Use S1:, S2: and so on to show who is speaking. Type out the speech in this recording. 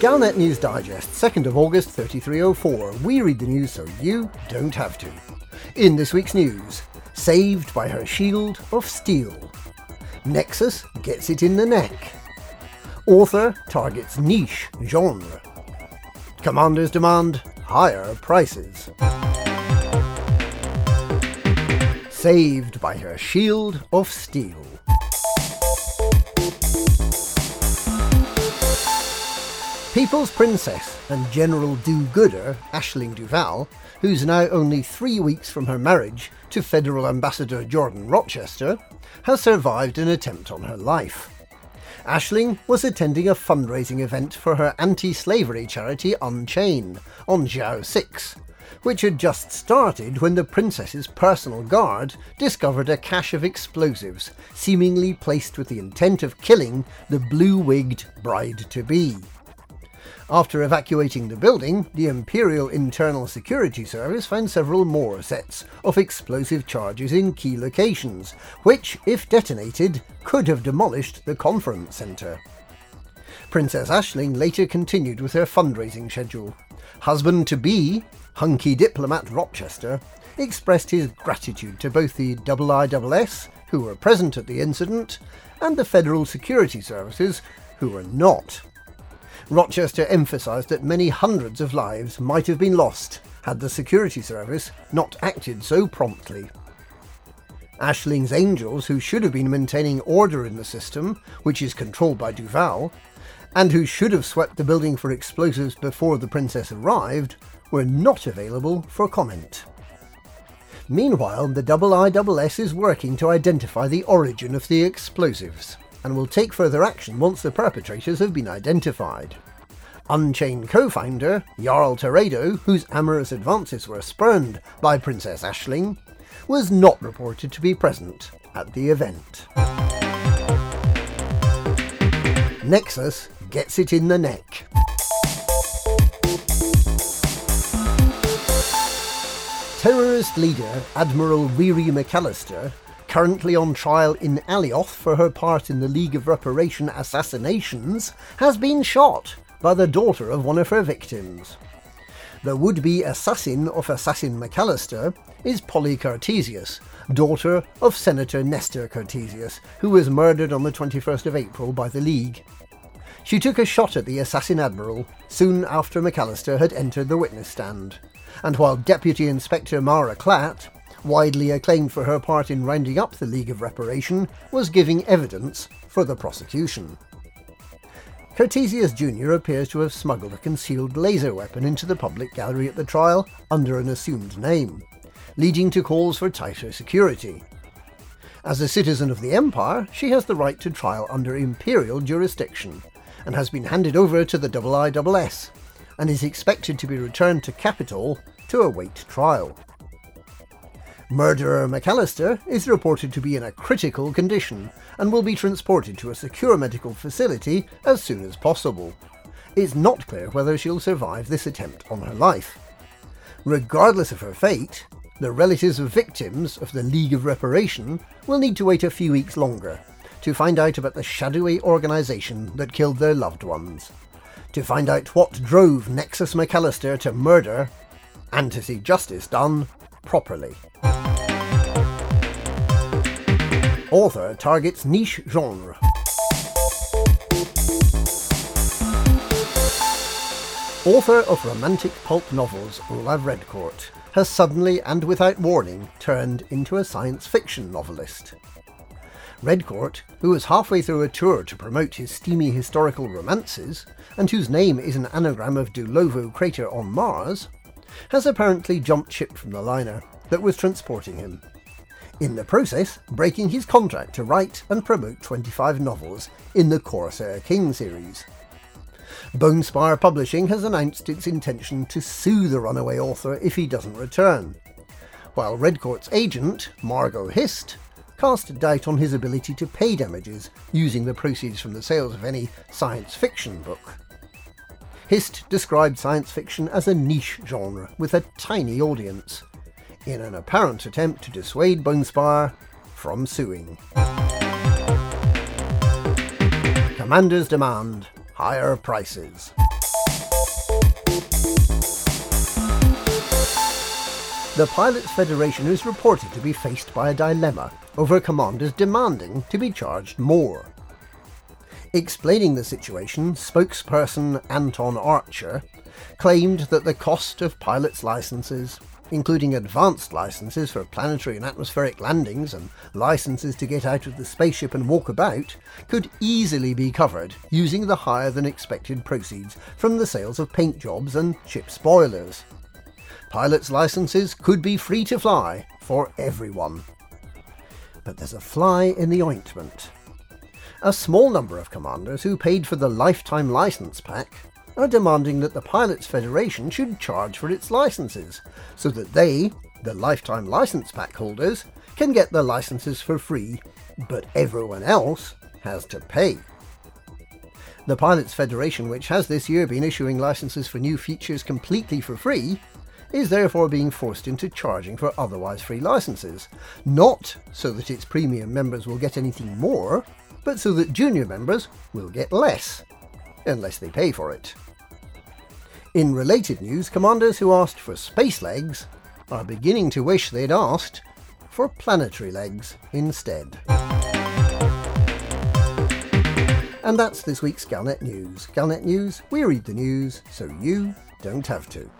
S1: Galnet News Digest, 2nd of August 3304. We read the news so you don't have to. In this week's news, saved by her shield of steel. Nexus gets it in the neck. Author targets niche genre. Commanders demand higher prices. Saved by her shield of steel. People's Princess and General do-gooder Aisling Duval, who's now only three weeks from her marriage to Federal Ambassador Jordan Rochester, has survived an attempt on her life. Aisling was attending a fundraising event for her anti-slavery charity Unchain on Xiao 6, which had just started when the princess's personal guard discovered a cache of explosives, seemingly placed with the intent of killing the blue-wigged bride-to-be. After evacuating the building, the Imperial Internal Security Service found several more sets of explosive charges in key locations, which, if detonated, could have demolished the conference centre. Princess Aisling later continued with her fundraising schedule. Husband to be, hunky diplomat Rochester, expressed his gratitude to both the IISS, who were present at the incident, and the Federal Security Services, who were not. Rochester emphasised that many hundreds of lives might have been lost had the security service not acted so promptly. Aisling's angels, who should have been maintaining order in the system, which is controlled by Duval, and who should have swept the building for explosives before the princess arrived, were not available for comment. Meanwhile, the IISS is working to identify the origin of the explosives and will take further action once the perpetrators have been identified. Unchained co-founder, Jarl Teredo, whose amorous advances were spurned by Princess Aisling, was not reported to be present at the event. Nexus gets it in the neck. Terrorist leader Admiral Riri McAllister currently on trial in Alioth for her part in the League of Reparation assassinations, has been shot by the daughter of one of her victims. The would-be assassin of Assassin McAllister is Polly Cartesius, daughter of Senator Nestor Cartesius, who was murdered on the 21st of April by the League. She took a shot at the assassin admiral soon after McAllister had entered the witness stand, and while Deputy Inspector Mara Klatt widely acclaimed for her part in rounding up the League of Reparation, was giving evidence for the prosecution. Cartesius Jr. appears to have smuggled a concealed laser weapon into the public gallery at the trial under an assumed name, leading to calls for tighter security. As a citizen of the Empire, she has the right to trial under imperial jurisdiction, and has been handed over to the IISS, and is expected to be returned to Capitol to await trial. Murderer McAllister is reported to be in a critical condition and will be transported to a secure medical facility as soon as possible. It's not clear whether she'll survive this attempt on her life. Regardless of her fate, the relatives of victims of the League of Reparation will need to wait a few weeks longer to find out about the shadowy organisation that killed their loved ones, to find out what drove Nexus McAllister to murder, and to see justice done properly. Author targets niche genre. Author of romantic pulp novels Olav Redcourt has suddenly and without warning turned into a science fiction novelist. Redcourt, who was halfway through a tour to promote his steamy historical romances, and whose name is an anagram of Dulovo crater on Mars, has apparently jumped ship from the liner that was transporting him in the process breaking his contract to write and promote 25 novels in the Corsair King series. Bonespire Publishing has announced its intention to sue the runaway author if he doesn't return, while Redcourt's agent, Margot Hist, cast doubt on his ability to pay damages using the proceeds from the sales of any science fiction book. Hist described science fiction as a niche genre with a tiny audience, in an apparent attempt to dissuade Bonespire from suing. Commanders demand higher prices. The Pilots Federation is reported to be faced by a dilemma over commanders demanding to be charged more. Explaining the situation, spokesperson Anton Archer claimed that the cost of pilots' licenses, including advanced licenses for planetary and atmospheric landings and licenses to get out of the spaceship and walk about, could easily be covered using the higher than expected proceeds from the sales of paint jobs and ship spoilers. Pilots' licenses could be free to fly for everyone. But there's a fly in the ointment. A small number of commanders who paid for the lifetime license pack are demanding that the Pilots Federation should charge for its licenses, so that they, the lifetime license pack holders, can get the licenses for free, but everyone else has to pay. The Pilots Federation, which has this year been issuing licenses for new features completely for free, is therefore being forced into charging for otherwise free licenses, not so that its premium members will get anything more, but so that junior members will get less, unless they pay for it. In related news, commanders who asked for space legs are beginning to wish they'd asked for planetary legs instead. And that's this week's Galnet News. Galnet News, we read the news so you don't have to.